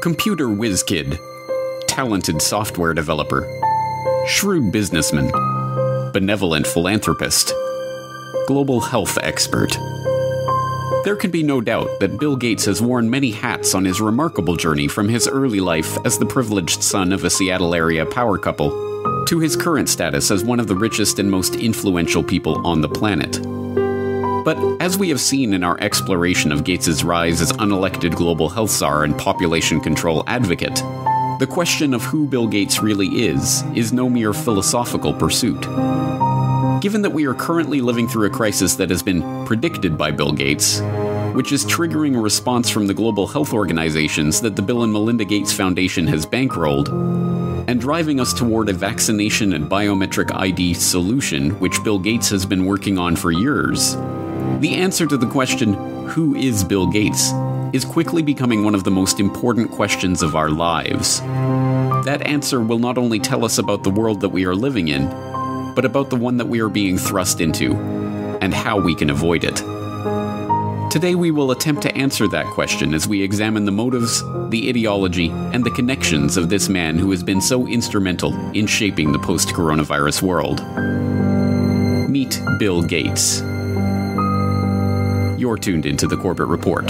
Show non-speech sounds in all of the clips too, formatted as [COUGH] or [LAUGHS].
Computer whiz kid, talented software developer, shrewd businessman, benevolent philanthropist, global health expert. There can be no doubt that Bill Gates has worn many hats on his remarkable journey from his early life as the privileged son of a Seattle area power couple to his current status as one of the richest and most influential people on the planet. But as we have seen in our exploration of Gates's rise as unelected global health czar and population control advocate, the question of who Bill Gates really is is no mere philosophical pursuit. Given that we are currently living through a crisis that has been predicted by Bill Gates, which is triggering a response from the global health organizations that the Bill and Melinda Gates Foundation has bankrolled, and driving us toward a vaccination and biometric ID solution, which Bill Gates has been working on for years, the answer to the question, who is Bill Gates, is quickly becoming one of the most important questions of our lives. That answer will not only tell us about the world that we are living in, but about the one that we are being thrust into, and how we can avoid it. Today, we will attempt to answer that question as we examine the motives, the ideology, and the connections of this man who has been so instrumental in shaping the post coronavirus world. Meet Bill Gates. You're tuned into the Corbett Report.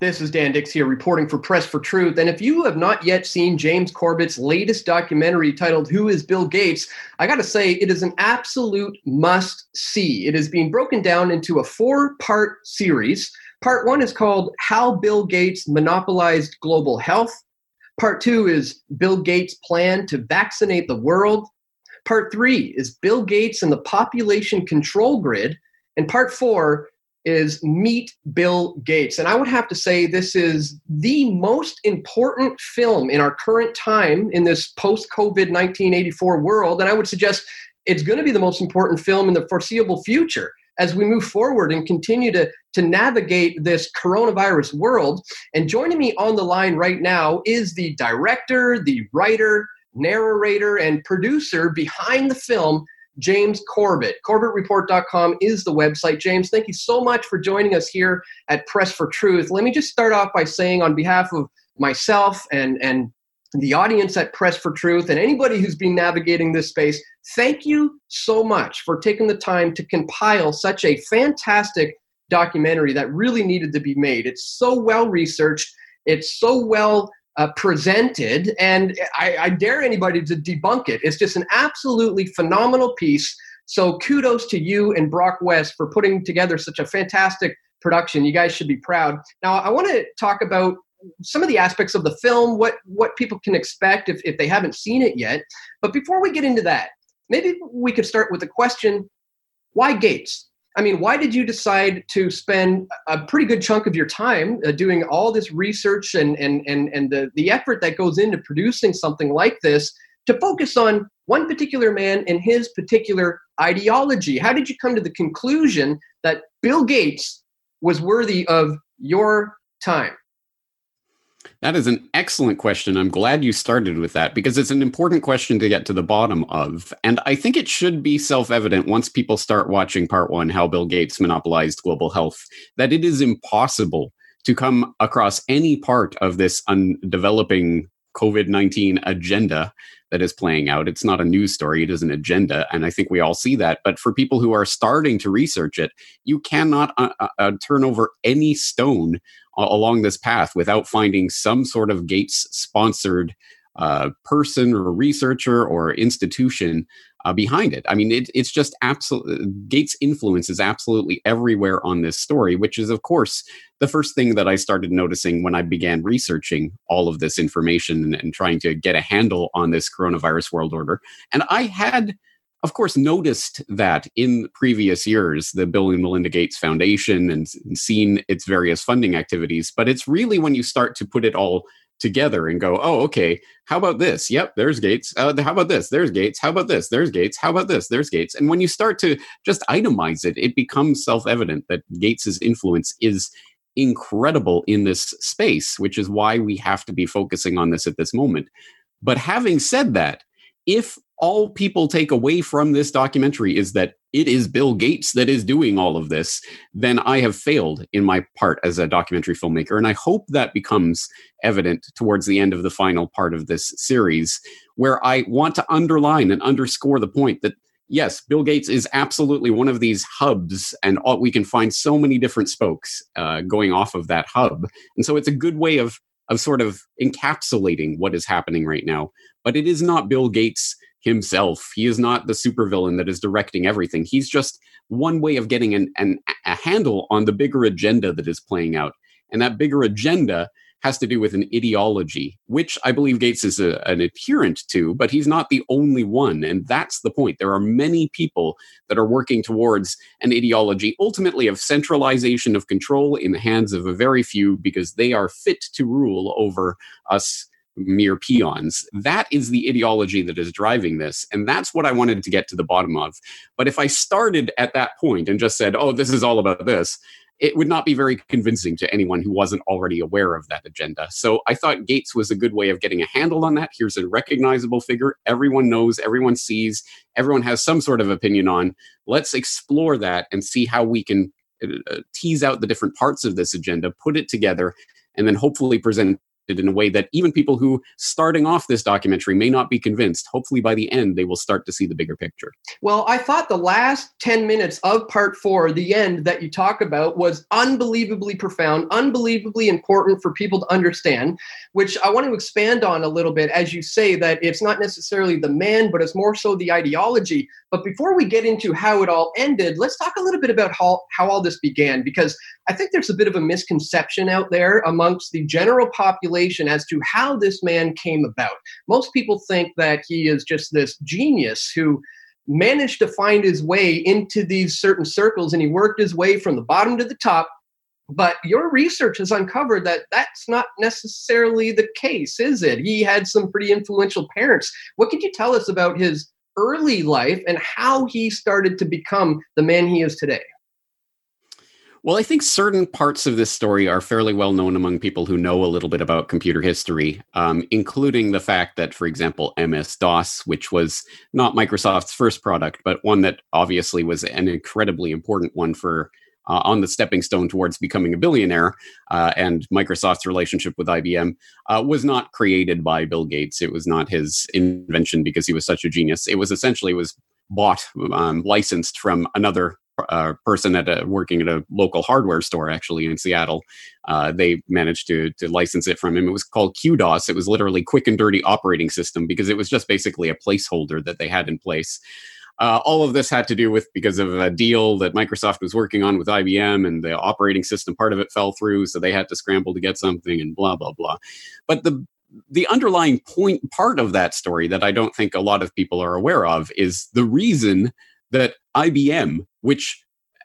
This is Dan Dicks here reporting for Press for Truth. And if you have not yet seen James Corbett's latest documentary titled Who is Bill Gates, I got to say it is an absolute must see. It is being broken down into a four part series. Part one is called How Bill Gates Monopolized Global Health. Part two is Bill Gates' plan to vaccinate the world. Part three is Bill Gates and the population control grid. And part four is Meet Bill Gates. And I would have to say this is the most important film in our current time in this post COVID 1984 world. And I would suggest it's going to be the most important film in the foreseeable future as we move forward and continue to, to navigate this coronavirus world. And joining me on the line right now is the director, the writer, narrator, and producer behind the film, James Corbett. CorbettReport.com is the website. James, thank you so much for joining us here at Press for Truth. Let me just start off by saying, on behalf of myself and, and the audience at Press for Truth and anybody who's been navigating this space, thank you so much for taking the time to compile such a fantastic documentary that really needed to be made. It's so well researched, it's so well uh, presented, and I, I dare anybody to debunk it. It's just an absolutely phenomenal piece. So kudos to you and Broc West for putting together such a fantastic production. You guys should be proud. Now, I want to talk about some of the aspects of the film, what what people can expect if, if they haven't seen it yet. But before we get into that, maybe we could start with the question, why Gates? I mean, why did you decide to spend a pretty good chunk of your time uh, doing all this research and, and, and, and the, the effort that goes into producing something like this to focus on one particular man and his particular ideology? How did you come to the conclusion that Bill Gates was worthy of your time? That is an excellent question. I'm glad you started with that because it's an important question to get to the bottom of. And I think it should be self evident once people start watching part one, How Bill Gates Monopolized Global Health, that it is impossible to come across any part of this undeveloping COVID 19 agenda that is playing out. It's not a news story, it is an agenda. And I think we all see that. But for people who are starting to research it, you cannot uh, uh, uh turn over any stone along this path without finding some sort of Gates sponsored uh, person or researcher or institution uh, behind it. I mean, it, it's just absolutely Gates' influence is absolutely everywhere on this story, which is, of course, the first thing that I started noticing when I began researching all of this information and, and trying to get a handle on this coronavirus world order. And I had of course, noticed that in previous years, the Bill and Melinda Gates Foundation and, and seen its various funding activities. But it's really when you start to put it all together and go, oh, okay, how about this? Yep, there's Gates. Uh, how about this? There's Gates. How about this? There's Gates. How about this? There's Gates. And when you start to just itemize it, it becomes self evident that Gates's influence is incredible in this space, which is why we have to be focusing on this at this moment. But having said that, if all people take away from this documentary is that it is Bill Gates that is doing all of this, then I have failed in my part as a documentary filmmaker. And I hope that becomes evident towards the end of the final part of this series, where I want to underline and underscore the point that yes, Bill Gates is absolutely one of these hubs, and all, we can find so many different spokes uh, going off of that hub. And so it's a good way of of sort of encapsulating what is happening right now. But it is not Bill Gates himself. He is not the supervillain that is directing everything. He's just one way of getting an, an, a handle on the bigger agenda that is playing out. And that bigger agenda has to do with an ideology, which I believe Gates is a, an adherent to, but he's not the only one. And that's the point. There are many people that are working towards an ideology, ultimately of centralization of control in the hands of a very few, because they are fit to rule over us mere peons. That is the ideology that is driving this. And that's what I wanted to get to the bottom of. But if I started at that point and just said, oh, this is all about this, it would not be very convincing to anyone who wasn't already aware of that agenda. So I thought Gates was a good way of getting a handle on that. Here's a recognizable figure. Everyone knows, everyone sees, everyone has some sort of opinion on. Let's explore that and see how we can uh, tease out the different parts of this agenda, put it together, and then hopefully present in a way that even people who starting off this documentary may not be convinced hopefully by the end they will start to see the bigger picture. Well i thought the last 10 minutes of part 4 the end that you talk about was unbelievably profound unbelievably important for people to understand which i want to expand on a little bit. As you say that it's not necessarily the man but it's more so the ideology. But before we get into how it all ended let's talk a little bit about how, how all this began because i think there's a bit of a misconception out there amongst the general population speculation as to how this man came about. Most people think that he is just this genius who managed to find his way into these certain circles and he worked his way from the bottom to the top. But your research has uncovered that that's not necessarily the case, is it? He had some pretty influential parents. What could you tell us about his early life and how he started to become the man he is today? Well, I think certain parts of this story are fairly well known among people who know a little bit about computer history, um, including the fact that, for example, MS DOS, which was not Microsoft's first product, but one that obviously was an incredibly important one for uh, on the stepping stone towards becoming a billionaire, uh, and Microsoft's relationship with IBM uh, was not created by Bill Gates. It was not his invention because he was such a genius. It was essentially was bought, um, licensed from another uh, person at a, working at a local hardware store actually in Seattle. Uh, they managed to to license it from him. It was called QDOS. It was literally quick and dirty operating system because it was just basically a placeholder that they had in place. Uh, all of this had to do with because of a deal that Microsoft was working on with IBM, and the operating system part of it fell through, so they had to scramble to get something, and blah blah blah. But the the underlying point part of that story that I don't think a lot of people are aware of is the reason that IBM, which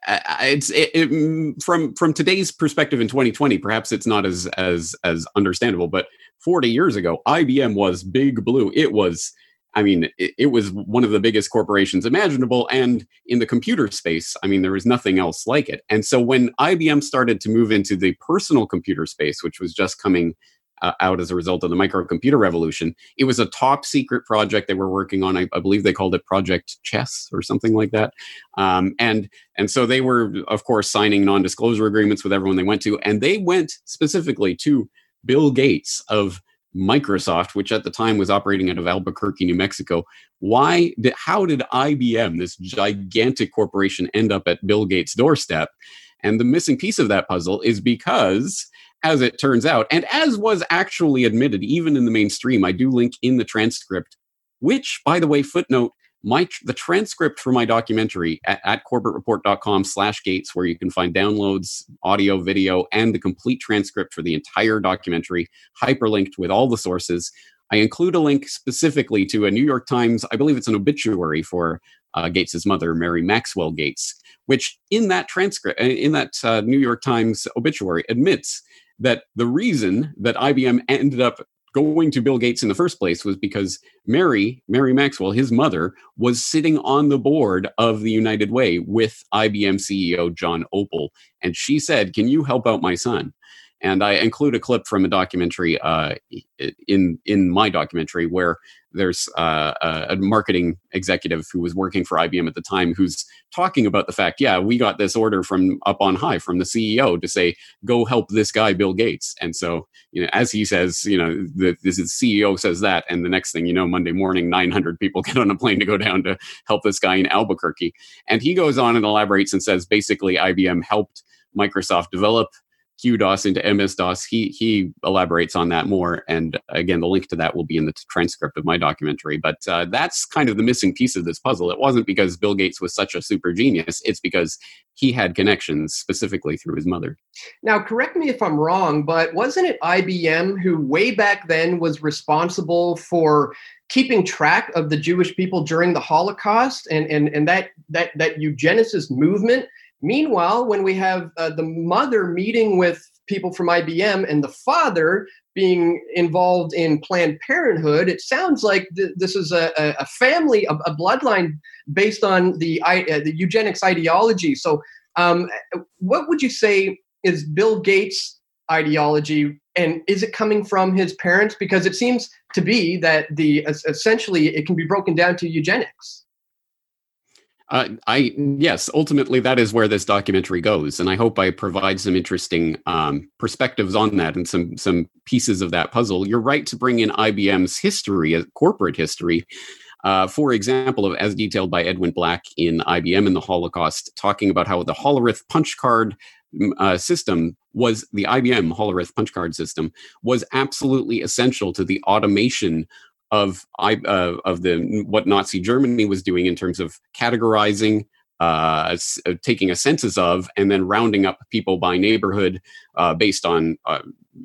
uh, it's it, it, mm, from from today's perspective in 2020 perhaps it's not as as as understandable but 40 years ago IBM was big blue. It was I mean it, it was one of the biggest corporations imaginable and in the computer space I mean there was nothing else like it. And so when IBM started to move into the personal computer space which was just coming uh, out as a result of the microcomputer revolution. It was a top secret project they were working on. I, I believe they called it Project Chess or something like that. Um, and and so they were, of course, signing non-disclosure agreements with everyone they went to, and they went specifically to Bill Gates of Microsoft, which at the time was operating out of Albuquerque, New Mexico. Why did how did IBM, this gigantic corporation, end up at Bill Gates' doorstep? And the missing piece of that puzzle is because as it turns out, and as was actually admitted even in the mainstream, I do link in the transcript, which, by the way, footnote, my the transcript for my documentary at, at corbettreport.com slash gates where you can find downloads audio video and the complete transcript for the entire documentary hyperlinked with all the sources. I include a link specifically to a new york times i believe it's an obituary for uh, gates's mother mary maxwell gates which in that transcript in that uh, new york times obituary admits that the reason that IBM ended up going to Bill Gates in the first place was because Mary, Mary Maxwell, his mother, was sitting on the board of the United Way with IBM CEO John Opel. And she said, Can you help out my son? And I include a clip from a documentary uh, in in my documentary where there's uh, a marketing executive who was working for IBM at the time who's talking about the fact, yeah, we got this order from up on high from the CEO to say, go help this guy, Bill Gates. And so, you know, as he says, you know, the, the CEO says that, and the next thing you know, Monday morning, 900 people [LAUGHS] get on a plane to go down to help this guy in Albuquerque. And he goes on and elaborates and says, basically, IBM helped Microsoft develop QDOS into MS DOS. He he elaborates on that more, and again, the link to that will be in the transcript of my documentary. But uh, that's kind of the missing piece of this puzzle. It wasn't because Bill Gates was such a super genius; it's because he had connections specifically through his mother. Now, correct me if I'm wrong, but wasn't it IBM who, way back then, was responsible for keeping track of the Jewish people during the Holocaust and and and that that that eugenicist movement? Meanwhile, when we have uh, the mother meeting with people from IBM and the father being involved in Planned Parenthood, it sounds like th- this is a, a family, a, a, bloodline based on the, uh, the eugenics ideology. So, um, what would you say is Bill Gates' ideology, and is it coming from his parents? Because it seems to be that the essentially it can be broken down to eugenics. Uh, I yes, ultimately that is where this documentary goes, and I hope I provide some interesting um, perspectives on that and some some pieces of that puzzle. You're right to bring in IBM's history, uh, corporate history, uh, for example, as detailed by Edwin Black in IBM and the Holocaust, talking about how the Hollerith punch card uh, system was the IBM Hollerith punch card system was absolutely essential to the automation of uh, of the what Nazi Germany was doing in terms of categorizing, uh, uh, taking a census of, and then rounding up people by neighborhood uh, based on uh,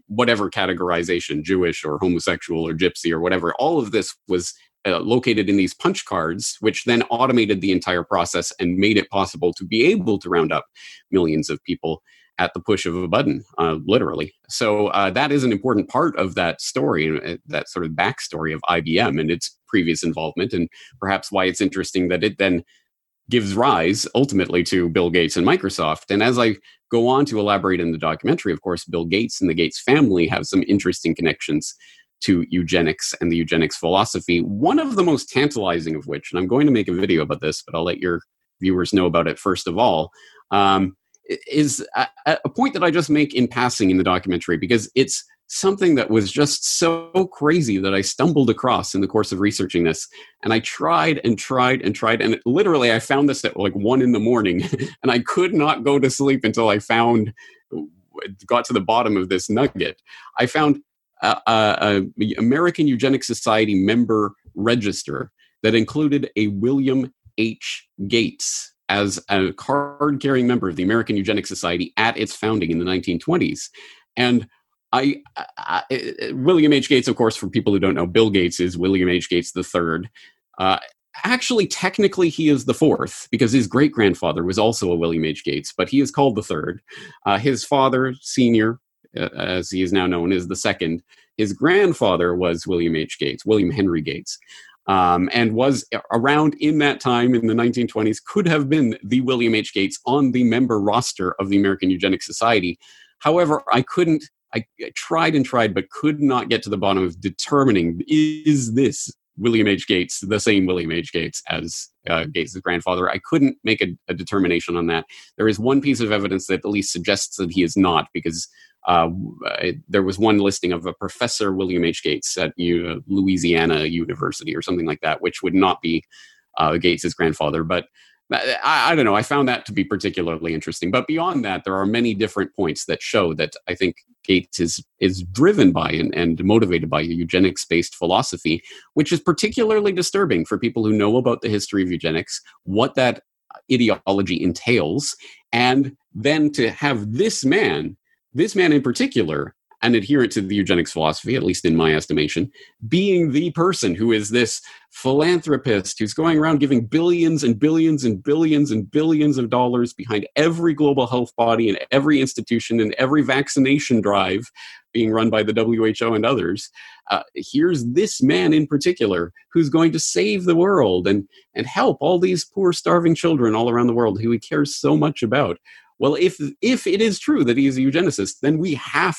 whatever categorization, Jewish or homosexual or gypsy or whatever. All of this was uh, located in these punch cards, which then automated the entire process and made it possible to be able to round up millions of people at the push of a button, uh, literally. So uh, that is an important part of that story, uh, that sort of backstory of IBM and its previous involvement, and perhaps why it's interesting that it then gives rise ultimately to Bill Gates and Microsoft. And as I go on to elaborate in the documentary, of course, Bill Gates and the Gates family have some interesting connections to eugenics and the eugenics philosophy. One of the most tantalizing of which, and I'm going to make a video about this, but I'll let your viewers know about it first of all. Um, is a, a point that I just make in passing in the documentary because it's something that was just so crazy that I stumbled across in the course of researching this. And I tried and tried and tried. And literally, I found this at like one in the morning. [LAUGHS] and I could not go to sleep until I found, got to the bottom of this nugget. I found a, a, American Eugenic Society member register that included a William H. Gates as a card carrying member of the American Eugenic Society at its founding in the 1920s. And I, I, I, William H. Gates, of course, for people who don't know, Bill Gates is William H. Gates III. Uh, actually, technically, he is the fourth because his great grandfather was also a William H. Gates, but he is called the third. Uh, his father, senior, as he is now known, is the second. His grandfather was William H. Gates, William Henry Gates um, and was around in that time in the 1920s, could have been the William H. Gates on the member roster of the American Eugenics Society. However, I couldn't, I tried and tried, but could not get to the bottom of determining is this William H. Gates the same William H. Gates as uh, Gates' grandfather? I couldn't make a, a determination on that. There is one piece of evidence that at least suggests that he is not, because uh, there was one listing of a professor William H. Gates at U- Louisiana University or something like that, which would not be uh, Gates's grandfather. But I, I, don't know. I found that to be particularly interesting. But beyond that, there are many different points that show that I think Gates is is driven by and, and motivated by a eugenics based philosophy, which is particularly disturbing for people who know about the history of eugenics, what that ideology entails, and then to have this man this man in particular, an adherent to the eugenics philosophy, at least in my estimation, being the person who is this philanthropist who's going around giving billions and billions and billions and billions of dollars behind every global health body and every institution and every vaccination drive being run by the WHO and others. Uh, here's this man in particular who's going to save the world and, and help all these poor starving children all around the world who he cares so much about Well, if if it is true that he is a eugenicist, then we have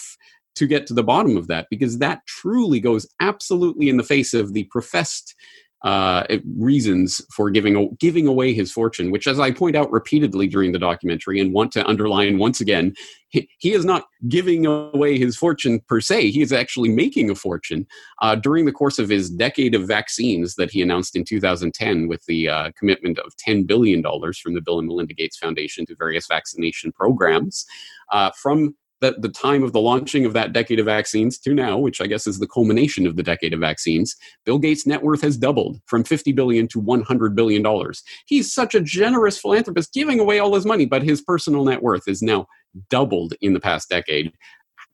to get to the bottom of that because that truly goes absolutely in the face of the professed uh, reasons for giving giving away his fortune, which, as I point out repeatedly during the documentary, and want to underline once again, he, he is not giving away his fortune per se. He is actually making a fortune uh, during the course of his decade of vaccines that he announced in 2010 with the uh, commitment of 10 billion dollars from the Bill and Melinda Gates Foundation to various vaccination programs. Uh, from that the time of the launching of that decade of vaccines to now, which I guess is the culmination of the decade of vaccines, Bill Gates' net worth has doubled from 50 billion to 100 billion dollars. He's such a generous philanthropist giving away all his money, but his personal net worth is now doubled in the past decade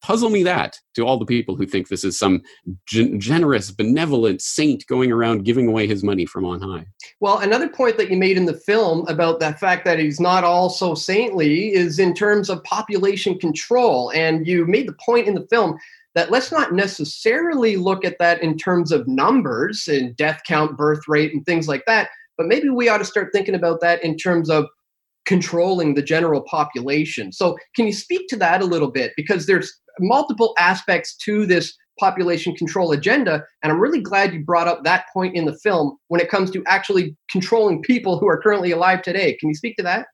puzzle me that to all the people who think this is some gen- generous, benevolent saint going around giving away his money from on high. Well, another point that you made in the film about the fact that he's not all so saintly is in terms of population control. And you made the point in the film that let's not necessarily look at that in terms of numbers and death count, birth rate, and things like that. But maybe we ought to start thinking about that in terms of controlling the general population. So, can you speak to that a little bit? Because there's multiple aspects to this population control agenda. And I'm really glad you brought up that point in the film when it comes to actually controlling people who are currently alive today. Can you speak to that?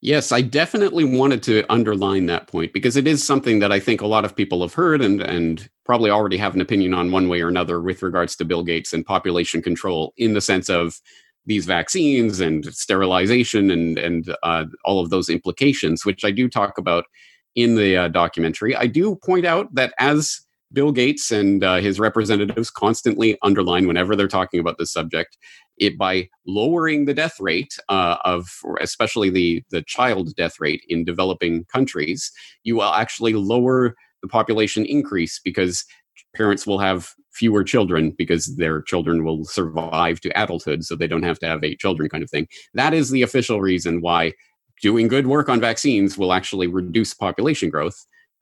Yes, I definitely wanted to underline that point because it is something that I think a lot of people have heard and, and probably already have an opinion on one way or another with regards to Bill Gates and population control in the sense of these vaccines and sterilization and, and uh, all of those implications, which I do talk about in the uh, documentary. I do point out that as Bill Gates and uh, his representatives constantly underline whenever they're talking about this subject, it by lowering the death rate uh, of, especially the the child death rate in developing countries, you will actually lower the population increase because parents will have fewer children because their children will survive to adulthood, so they don't have to have eight children, kind of thing. That is the official reason why doing good work on vaccines will actually reduce population growth,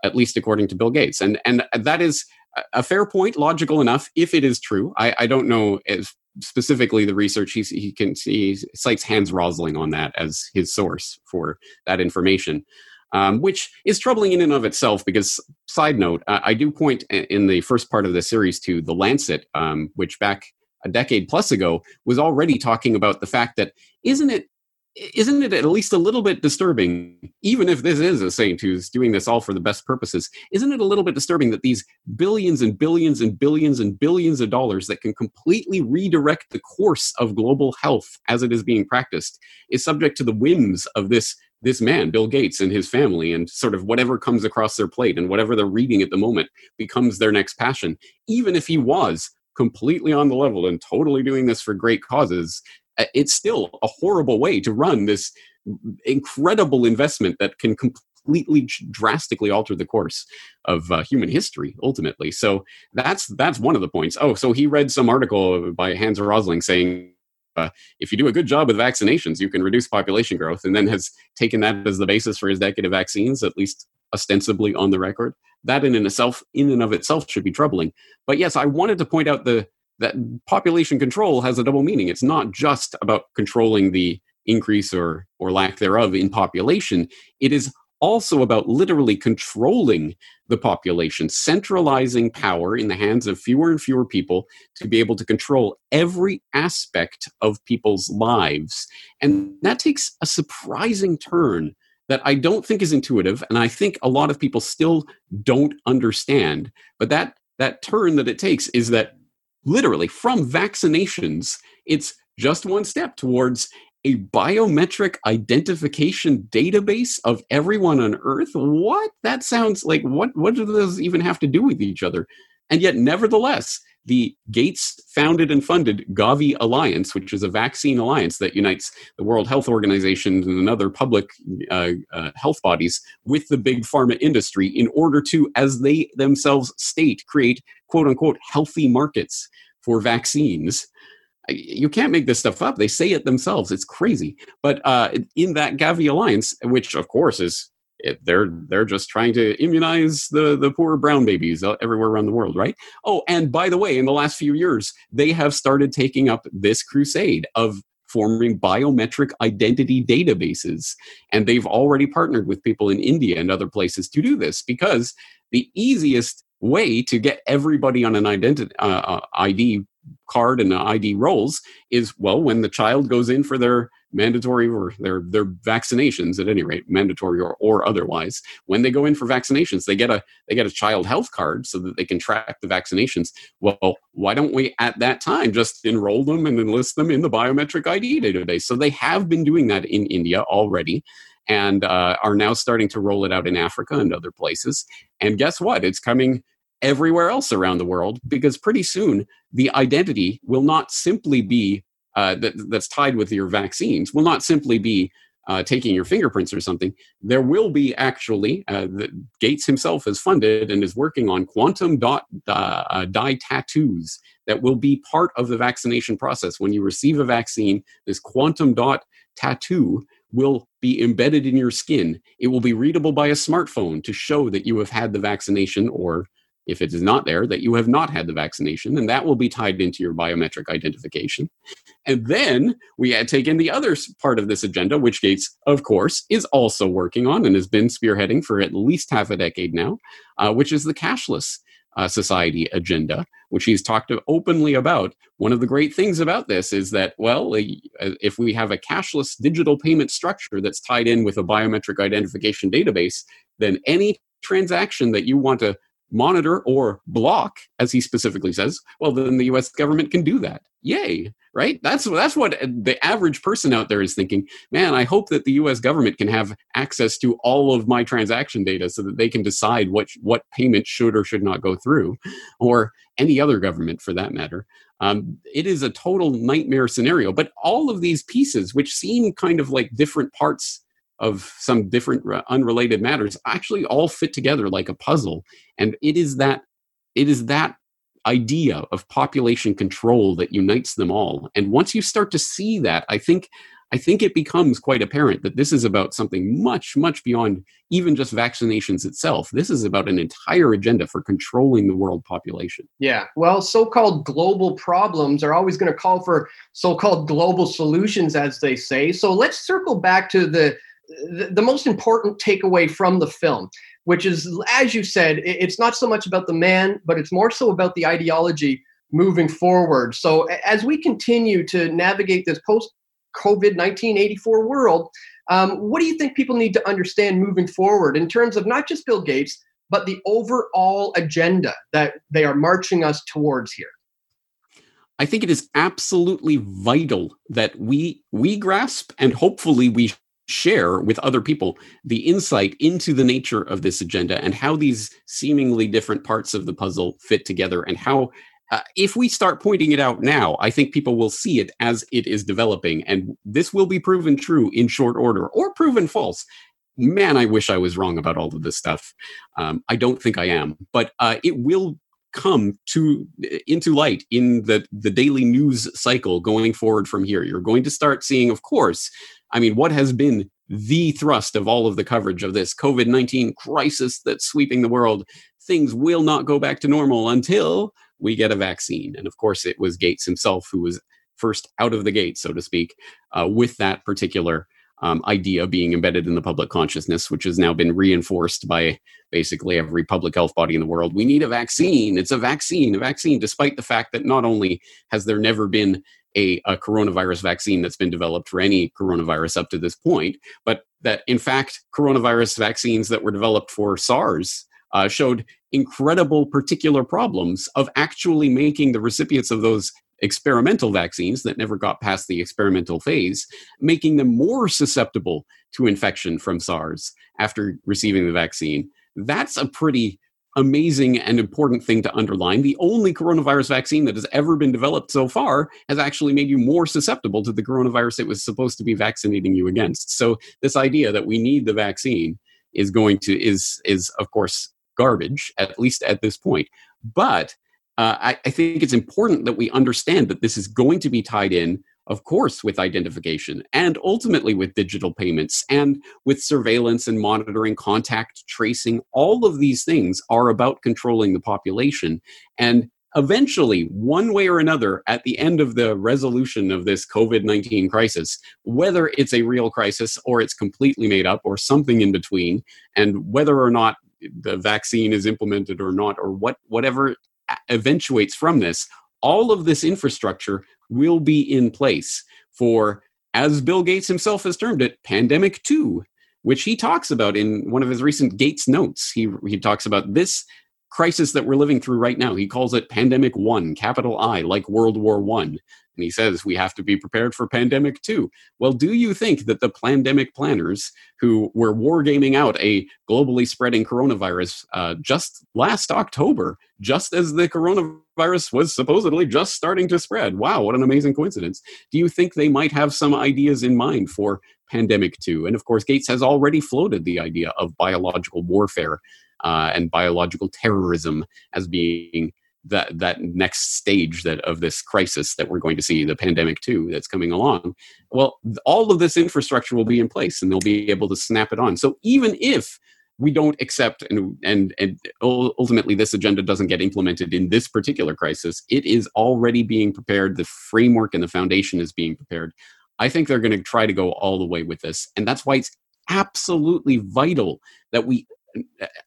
at least according to Bill Gates. And and that is a fair point, logical enough, if it is true. I, I don't know if specifically the research he, he can see cites Hans Rosling on that as his source for that information. Um, which is troubling in and of itself because side note uh, i do point in the first part of the series to the lancet um, which back a decade plus ago was already talking about the fact that isn't it isn't it at least a little bit disturbing, even if this is a saint who's doing this all for the best purposes, isn't it a little bit disturbing that these billions and billions and billions and billions of dollars that can completely redirect the course of global health as it is being practiced is subject to the whims of this this man, Bill Gates, and his family, and sort of whatever comes across their plate and whatever they're reading at the moment becomes their next passion, even if he was completely on the level and totally doing this for great causes it's still a horrible way to run this incredible investment that can completely drastically alter the course of uh, human history ultimately. So that's that's one of the points. Oh so he read some article by hans rosling saying uh, if you do a good job with vaccinations you can reduce population growth and then has taken that as the basis for his decade of vaccines at least ostensibly on the record. That in and itself in and of itself should be troubling. But yes i wanted to point out the that population control has a double meaning. It's not just about controlling the increase or or lack thereof in population. It is also about literally controlling the population, centralizing power in the hands of fewer and fewer people to be able to control every aspect of people's lives. And that takes a surprising turn that I don't think is intuitive and I think a lot of people still don't understand. But that that turn that it takes is that literally from vaccinations, it's just one step towards a biometric identification database of everyone on earth. What? That sounds like what what do those even have to do with each other? And yet nevertheless the gates founded and funded gavi alliance which is a vaccine alliance that unites the world health organization and other public uh, uh, health bodies with the big pharma industry in order to as they themselves state create quote unquote healthy markets for vaccines. You can't make this stuff up. They say it themselves. It's crazy. But uh, in that Gavi alliance, which of course is it, they're they're just trying to immunize the the poor brown babies everywhere around the world, right? Oh, and by the way, in the last few years, they have started taking up this crusade of forming biometric identity databases. And they've already partnered with people in India and other places to do this because the easiest way to get everybody on an identity uh, uh ID card and ID rolls is well when the child goes in for their mandatory or their their vaccinations at any rate mandatory or, or otherwise when they go in for vaccinations they get a they get a child health card so that they can track the vaccinations. Well why don't we at that time just enroll them and enlist them in the biometric id database? So they have been doing that in india already and uh, are now starting to roll it out in africa and other places. And guess what? It's coming everywhere else around the world because pretty soon the identity will not simply be uh, that, that's tied with your vaccines will not simply be uh, taking your fingerprints or something. There will be actually, uh, the, Gates himself has funded and is working on quantum dot uh, uh, dye tattoos that will be part of the vaccination process. When you receive a vaccine, this quantum dot tattoo will be embedded in your skin. It will be readable by a smartphone to show that you have had the vaccination or if it is not there, that you have not had the vaccination, and that will be tied into your biometric identification. And then we had taken the other part of this agenda, which Gates, of course, is also working on and has been spearheading for at least half a decade now, uh, which is the cashless uh, society agenda, which he's talked openly about. One of the great things about this is that, well, if we have a cashless digital payment structure that's tied in with a biometric identification database, then any transaction that you want to monitor or block, as he specifically says, well, then the US government can do that. Yay, right? That's, that's what the average person out there is thinking. Man, I hope that the US government can have access to all of my transaction data so that they can decide what, what payment should or should not go through, or any other government for that matter. Um, it is a total nightmare scenario. But all of these pieces, which seem kind of like different parts of some different uh, unrelated matters actually all fit together like a puzzle and it is that it is that idea of population control that unites them all and once you start to see that i think i think it becomes quite apparent that this is about something much much beyond even just vaccinations itself. This is about an entire agenda for controlling the world population. Yeah well so-called global problems are always going to call for so-called global solutions as they say. So let's circle back to the the, the most important takeaway from the film which is as you said it's not so much about the man but it's more so about the ideology moving forward. So as we continue to navigate this post covid 1984 world um, what do you think people need to understand moving forward in terms of not just bill gates but the overall agenda that they are marching us towards here? I think it is absolutely vital that we we grasp and hopefully we share with other people the insight into the nature of this agenda and how these seemingly different parts of the puzzle fit together and how uh, if we start pointing it out now i think people will see it as it is developing. And this will be proven true in short order or proven false. Man i wish i was wrong about all of this stuff. Um, i don't think i am but uh, it will come to into light in the the daily news cycle going forward from here you're going to start seeing of course I mean, what has been the thrust of all of the coverage of this COVID 19 crisis that's sweeping the world? Things will not go back to normal until we get a vaccine. And of course, it was Gates himself who was first out of the gate, so to speak, uh, with that particular um, idea being embedded in the public consciousness, which has now been reinforced by basically every public health body in the world. We need a vaccine. It's a vaccine, a vaccine, despite the fact that not only has there never been a, a, coronavirus vaccine that's been developed for any coronavirus up to this point, but that in fact, coronavirus vaccines that were developed for SARS uh, showed incredible particular problems of actually making the recipients of those experimental vaccines that never got past the experimental phase, making them more susceptible to infection from SARS after receiving the vaccine. That's a pretty amazing and important thing to underline. The only coronavirus vaccine that has ever been developed so far has actually made you more susceptible to the coronavirus it was supposed to be vaccinating you against. So this idea that we need the vaccine is going to is is of course garbage at least at this point. But uh, I, I think it's important that we understand that this is going to be tied in of course, with identification and ultimately with digital payments and with surveillance and monitoring, contact tracing. All of these things are about controlling the population. And eventually, one way or another, at the end of the resolution of this COVID 19 crisis, whether it's a real crisis or it's completely made up or something in between, and whether or not the vaccine is implemented or not, or what, whatever eventuates from this, all of this infrastructure will be in place for, as Bill Gates himself has termed it, pandemic two, which he talks about in one of his recent Gates notes. He, he talks about this crisis that we're living through right now. He calls it pandemic one, capital I, like World War One. And he says we have to be prepared for pandemic two. Well, do you think that the pandemic planners who were wargaming out a globally spreading coronavirus uh, just last October, just as the coronavirus was supposedly just starting to spread? Wow, what an amazing coincidence. Do you think they might have some ideas in mind for pandemic two? And of course, Gates has already floated the idea of biological warfare uh, and biological terrorism as being that that next stage that of this crisis that we're going to see the pandemic two that's coming along. Well all of this infrastructure will be in place and they'll be able to snap it on. So even if we don't accept and and and ultimately this agenda doesn't get implemented in this particular crisis it is already being prepared the framework and the foundation is being prepared. I think they're going to try to go all the way with this and that's why it's absolutely vital that we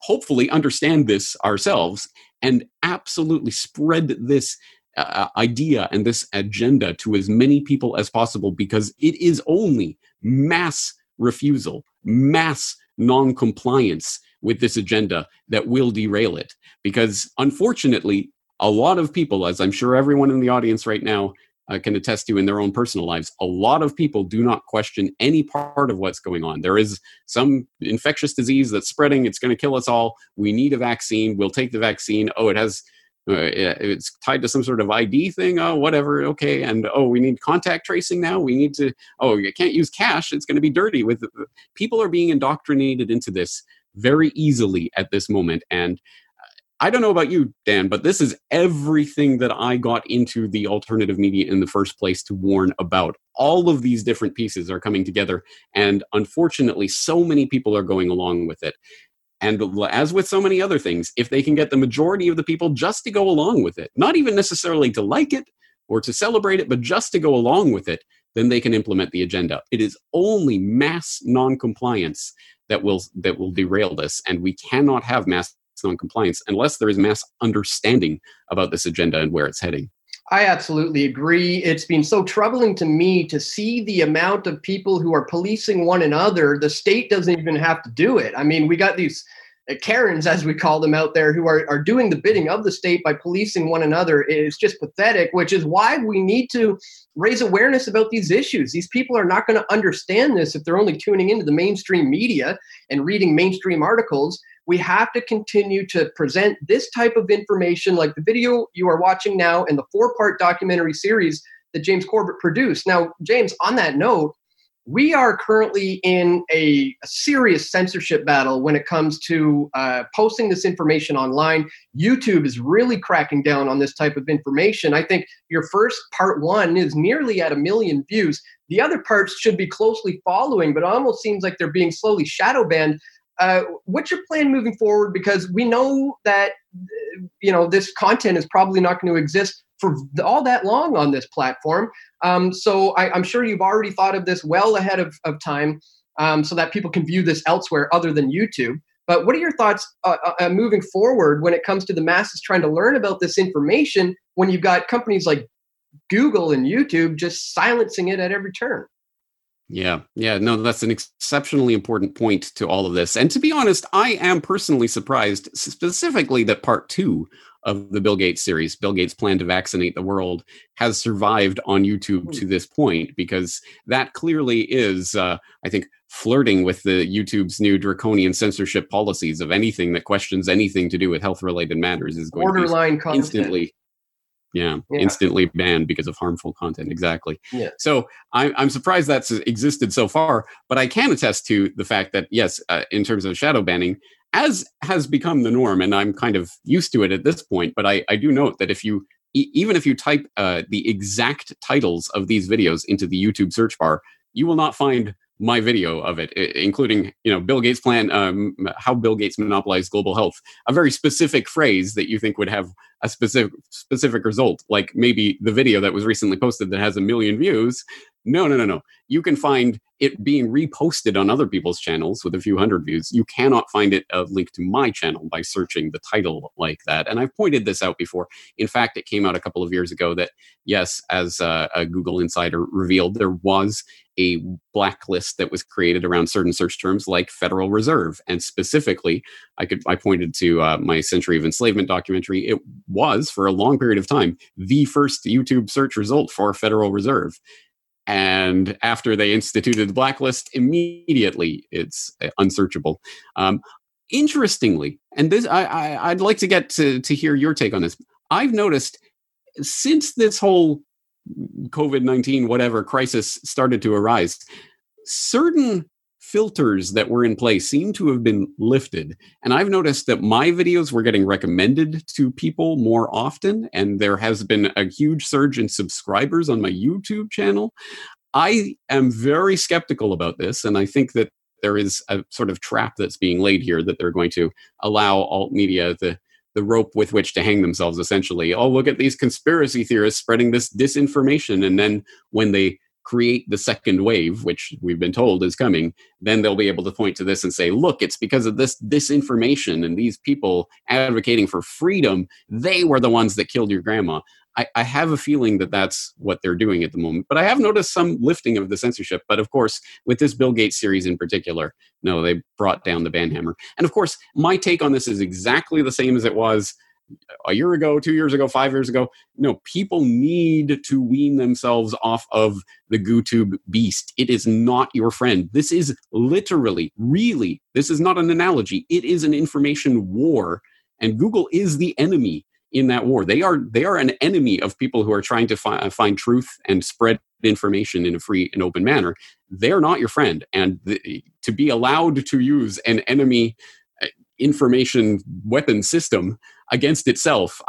hopefully understand this ourselves and absolutely spread this uh, idea and this agenda to as many people as possible because it is only mass refusal, mass non-compliance with this agenda that will derail it. Because unfortunately, a lot of people, as I'm sure everyone in the audience right now uh, can attest to in their own personal lives, a lot of people do not question any part of what's going on. There is some infectious disease that's spreading, it's going to kill us all. We need a vaccine. We'll take the vaccine. Oh, it has. Uh, it's tied to some sort of ID thing. Oh, whatever. Okay. And oh, we need contact tracing now. We need to. Oh, you can't use cash. It's going to be dirty. With people are being indoctrinated into this very easily at this moment, and I don't know about you, Dan, but this is everything that I got into the alternative media in the first place to warn about. All of these different pieces are coming together, and unfortunately, so many people are going along with it. And as with so many other things, if they can get the majority of the people just to go along with it, not even necessarily to like it or to celebrate it, but just to go along with it, then they can implement the agenda. It is only mass non-compliance that will that will derail this, and we cannot have mass non-compliance unless there is mass understanding about this agenda and where it's heading. I absolutely agree. It's been so troubling to me to see the amount of people who are policing one another. The state doesn't even have to do it. I mean, we got these uh, Karens, as we call them out there, who are, are doing the bidding of the state by policing one another. It's just pathetic, which is why we need to raise awareness about these issues. These people are not going to understand this if they're only tuning into the mainstream media and reading mainstream articles we have to continue to present this type of information, like the video you are watching now and the four part documentary series that James Corbett produced. Now, James, on that note, we are currently in a, a serious censorship battle when it comes to uh, posting this information online. YouTube is really cracking down on this type of information. I think your first part one is nearly at a million views. The other parts should be closely following, but it almost seems like they're being slowly shadow banned uh, what's your plan moving forward? Because we know that you know this content is probably not going to exist for all that long on this platform. Um, so I, am sure you've already thought of this well ahead of, of time, um, so that people can view this elsewhere other than YouTube. But what are your thoughts uh, uh, uh, moving forward when it comes to the masses trying to learn about this information when you've got companies like Google and YouTube just silencing it at every turn? Yeah, yeah, no, that's an exceptionally important point to all of this. And to be honest, I am personally surprised specifically that part two of the Bill Gates series, Bill Gates' plan to vaccinate the world, has survived on YouTube to hmm. this point because that clearly is, uh, I think, flirting with the YouTube's new draconian censorship policies of anything that questions anything to do with health related matters is going borderline to be instantly yeah, yeah, instantly banned because of harmful content. Exactly. Yeah. So I'm, I'm surprised that's existed so far, but I can attest to the fact that, yes, uh, in terms of shadow banning, as has become the norm, and I'm kind of used to it at this point, but I, I do note that if you, e- even if you type uh, the exact titles of these videos into the YouTube search bar, you will not find my video of it, including you know Bill Gates' plan, um, how Bill Gates monopolized global health, a very specific phrase that you think would have a specific specific result, like maybe the video that was recently posted that has a million views. No, no, no, no. You can find it being reposted on other people's channels with a few hundred views. You cannot find it a link to my channel by searching the title like that. And I've pointed this out before. In fact, it came out a couple of years ago that yes, as uh, a Google insider revealed, there was a blacklist that was created around certain search terms like Federal Reserve. And specifically, I could I pointed to uh, my Century of Enslavement documentary. It was for a long period of time the first YouTube search result for Federal Reserve. And after they instituted the blacklist, immediately it's uh, unsearchable. Um, interestingly, and this I, I I'd like to get to to hear your take on this. I've noticed since this whole COVID 19, whatever crisis started to arise, certain filters that were in place seem to have been lifted. And I've noticed that my videos were getting recommended to people more often, and there has been a huge surge in subscribers on my YouTube channel. I am very skeptical about this, and I think that there is a sort of trap that's being laid here that they're going to allow alt media the the rope with which to hang themselves essentially oh look at these conspiracy theorists spreading this disinformation and then when they create the second wave which we've been told is coming then they'll be able to point to this and say look it's because of this disinformation and these people advocating for freedom they were the ones that killed your grandma I, I, have a feeling that that's what they're doing at the moment. But I have noticed some lifting of the censorship. But of course, with this Bill Gates series in particular, no, they brought down the banhammer. And of course, my take on this is exactly the same as it was a year ago, two years ago, five years ago. No, people need to wean themselves off of the GooTube beast. It is not your friend. This is literally, really, this is not an analogy. It is an information war. And Google is the enemy in that war. They are they are an enemy of people who are trying to fi- find truth and spread information in a free and open manner. They're not your friend, and to be allowed to use an enemy uh, information weapon system against itself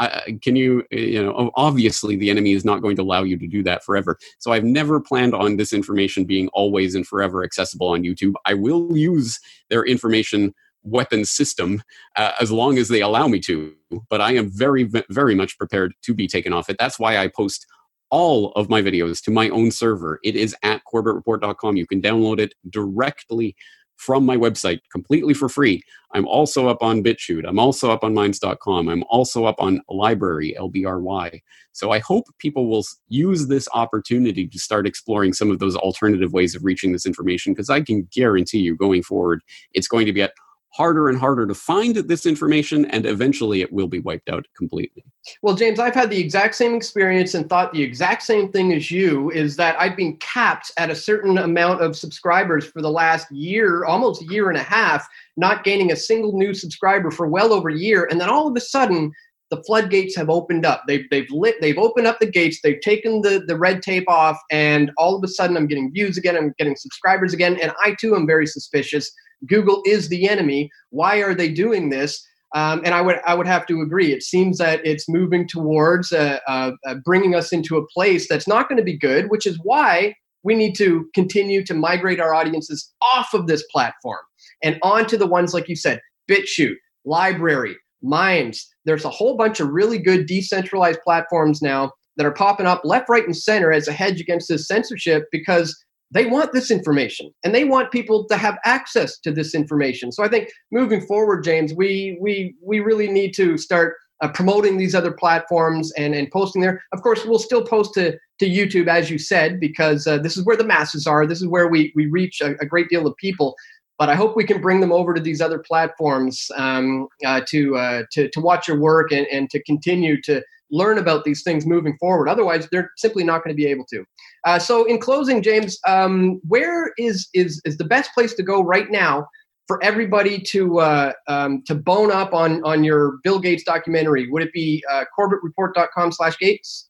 can you you know obviously the enemy is not going to allow you to do that forever so i've never planned on this information being always and forever accessible on youtube i will use their information weapon system uh, as long as they allow me to. But I am very, very much prepared to be taken off it. That's why I post all of my videos to my own server. It is at corbettreport.com. You can download it directly from my website completely for free. I'm also up on BitChute. I'm also up on Minds.com. I'm also up on LBRY, LBRY. So I hope people will use this opportunity to start exploring some of those alternative ways of reaching this information because I can guarantee you going forward, it's going to be at harder and harder to find this information and eventually it will be wiped out completely well james i've had the exact same experience and thought the exact same thing as you is that i've been capped at a certain amount of subscribers for the last year almost year and a half not gaining a single new subscriber for well over a year and then all of a sudden the floodgates have opened up. They've, they've lit, they've opened up the gates. They've taken the, the red tape off, and all of a sudden, I'm getting views again. I'm getting subscribers again, and I too am very suspicious Google is the enemy. Why are they doing this? Um, and I would I would have to agree. It seems that it's moving towards uh, uh, uh, bringing us into a place that's not going to be good, which is why we need to continue to migrate our audiences off of this platform and onto the ones like you said, BitChute, LBRY, Minds. There's a whole bunch of really good decentralized platforms now that are popping up left, right, and center as a hedge against this censorship because they want this information and they want people to have access to this information. So i think moving forward james we we we really need to start uh, promoting these other platforms and and posting there. Of course we'll still post to to youtube as you said because uh, this is where the masses are. This is where we we reach a, a, great deal of people but i hope we can bring them over to these other platforms um, uh, to, uh, to to watch your work and and to continue to learn about these things moving forward. Otherwise, they're simply not going to be able to. Uh, so, in closing, James, um, where is is is the best place to go right now for everybody to uh, um, to bone up on on your Bill Gates documentary? Would it be uh, CorbettReport.com/Gates?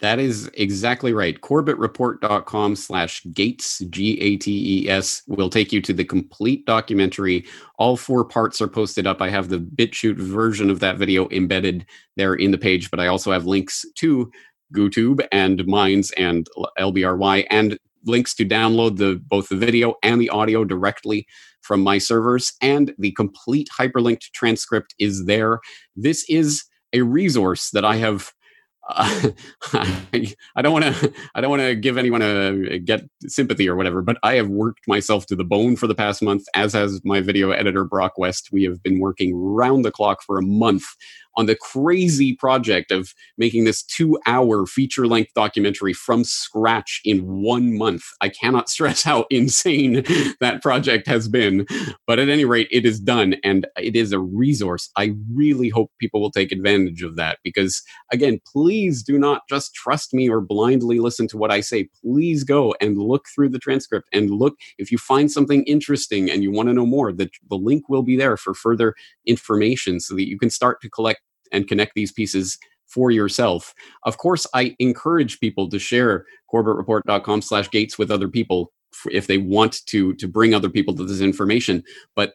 That is exactly right. CorbettReport.com slash Gates, G A T E S, will take you to the complete documentary. All four parts are posted up. I have the BitChute version of that video embedded there in the page, but I also have links to GooTube and Minds and LBRY and links to download the both the video and the audio directly from my servers, and the complete hyperlinked transcript is there. This is a resource that I have uh, [LAUGHS] I don't want to I don't want to give anyone a get sympathy or whatever, but I have worked myself to the bone for the past month, as has my video editor Broc West. We have been working round the clock for a month on the crazy project of making this two hour feature length documentary from scratch in one month. I cannot [LAUGHS] stress how insane that project has been. But at any rate, it is done and it is a resource. I really hope people will take advantage of that because, again, please do not just trust me or blindly listen to what I say. Please go and look through the transcript and look if you find something interesting and you want to know more, the, the link will be there for further information so that you can start to collect and connect these pieces for yourself. Of course, I encourage people to share corbettreport.com slash gates with other people if they want to to bring other people to this information. But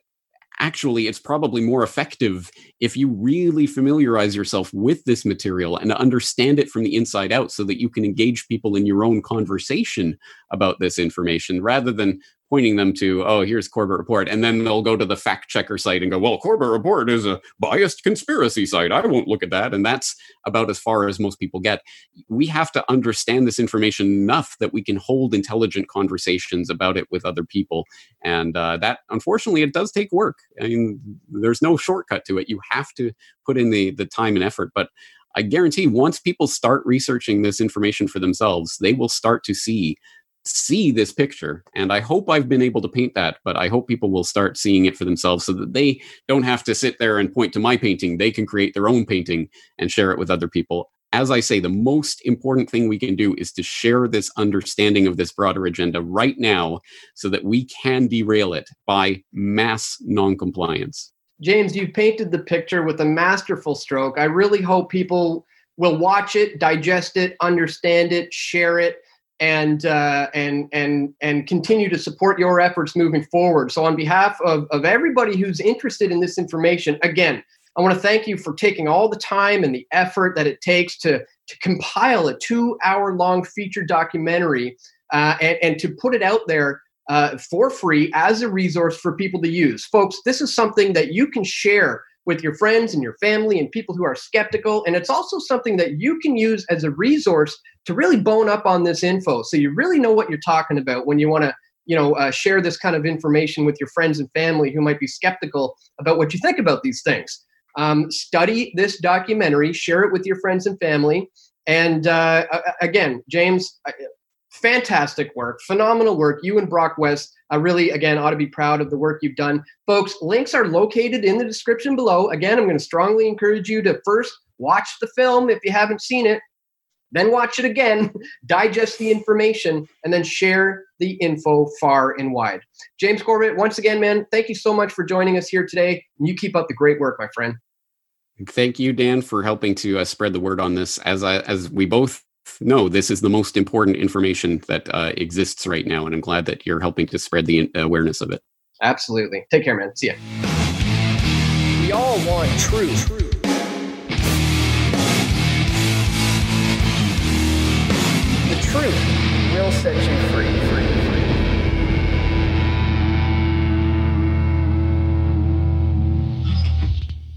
actually it's probably more effective if you really familiarize yourself with this material and understand it from the inside out so that you can engage people in your own conversation about this information rather than pointing them to, oh, here's Corbett Report. And then they'll go to the fact checker site and go, well, Corbett Report is a biased conspiracy site. I won't look at that. And that's about as far as most people get. We have to understand this information enough that we can hold intelligent conversations about it with other people. And uh, that, unfortunately, it does take work. I mean, there's no shortcut to it. You have to put in the, the time and effort. But I guarantee once people start researching this information for themselves, they will start to see see this picture and i hope i've been able to paint that but i hope people will start seeing it for themselves so that they don't have to sit there and point to my painting. They can create their own painting and share it with other people. As i say the most important thing we can do is to share this understanding of this broader agenda right now so that we can derail it by mass noncompliance. James you've painted the picture with a masterful stroke. I really hope people will watch it digest it understand it share it and uh, and and and continue to support your efforts moving forward. So, on behalf of of everybody who's interested in this information, again, I want to thank you for taking all the time and the effort that it takes to to compile a two hour long feature documentary uh, and, and to put it out there uh, for free as a resource for people to use. Folks, this is something that you can share with your friends and your family and people who are skeptical. And it's also something that you can use as a resource to really bone up on this info. So you really know what you're talking about when you want to you know uh, share this kind of information with your friends and family who might be skeptical about what you think about these things um, study this documentary share it with your friends and family and uh, again james fantastic work, phenomenal work. You and Broc West, I really, again, ought to be proud of the work you've done. Folks, links are located in the description below. Again, I'm going to strongly encourage you to first watch the film if you haven't seen it, then watch it again, [LAUGHS] digest the information, and then share the info far and wide. James Corbett, once again, man, thank you so much for joining us here today. You keep up the great work, my friend. Thank you, Dan, for helping to uh, spread the word on this. As I, as we both no, this is the most important information that uh, exists right now, and I'm glad that you're helping to spread the awareness of it. Absolutely. Take care, man. See ya. We all want truth. The truth will set you free. free.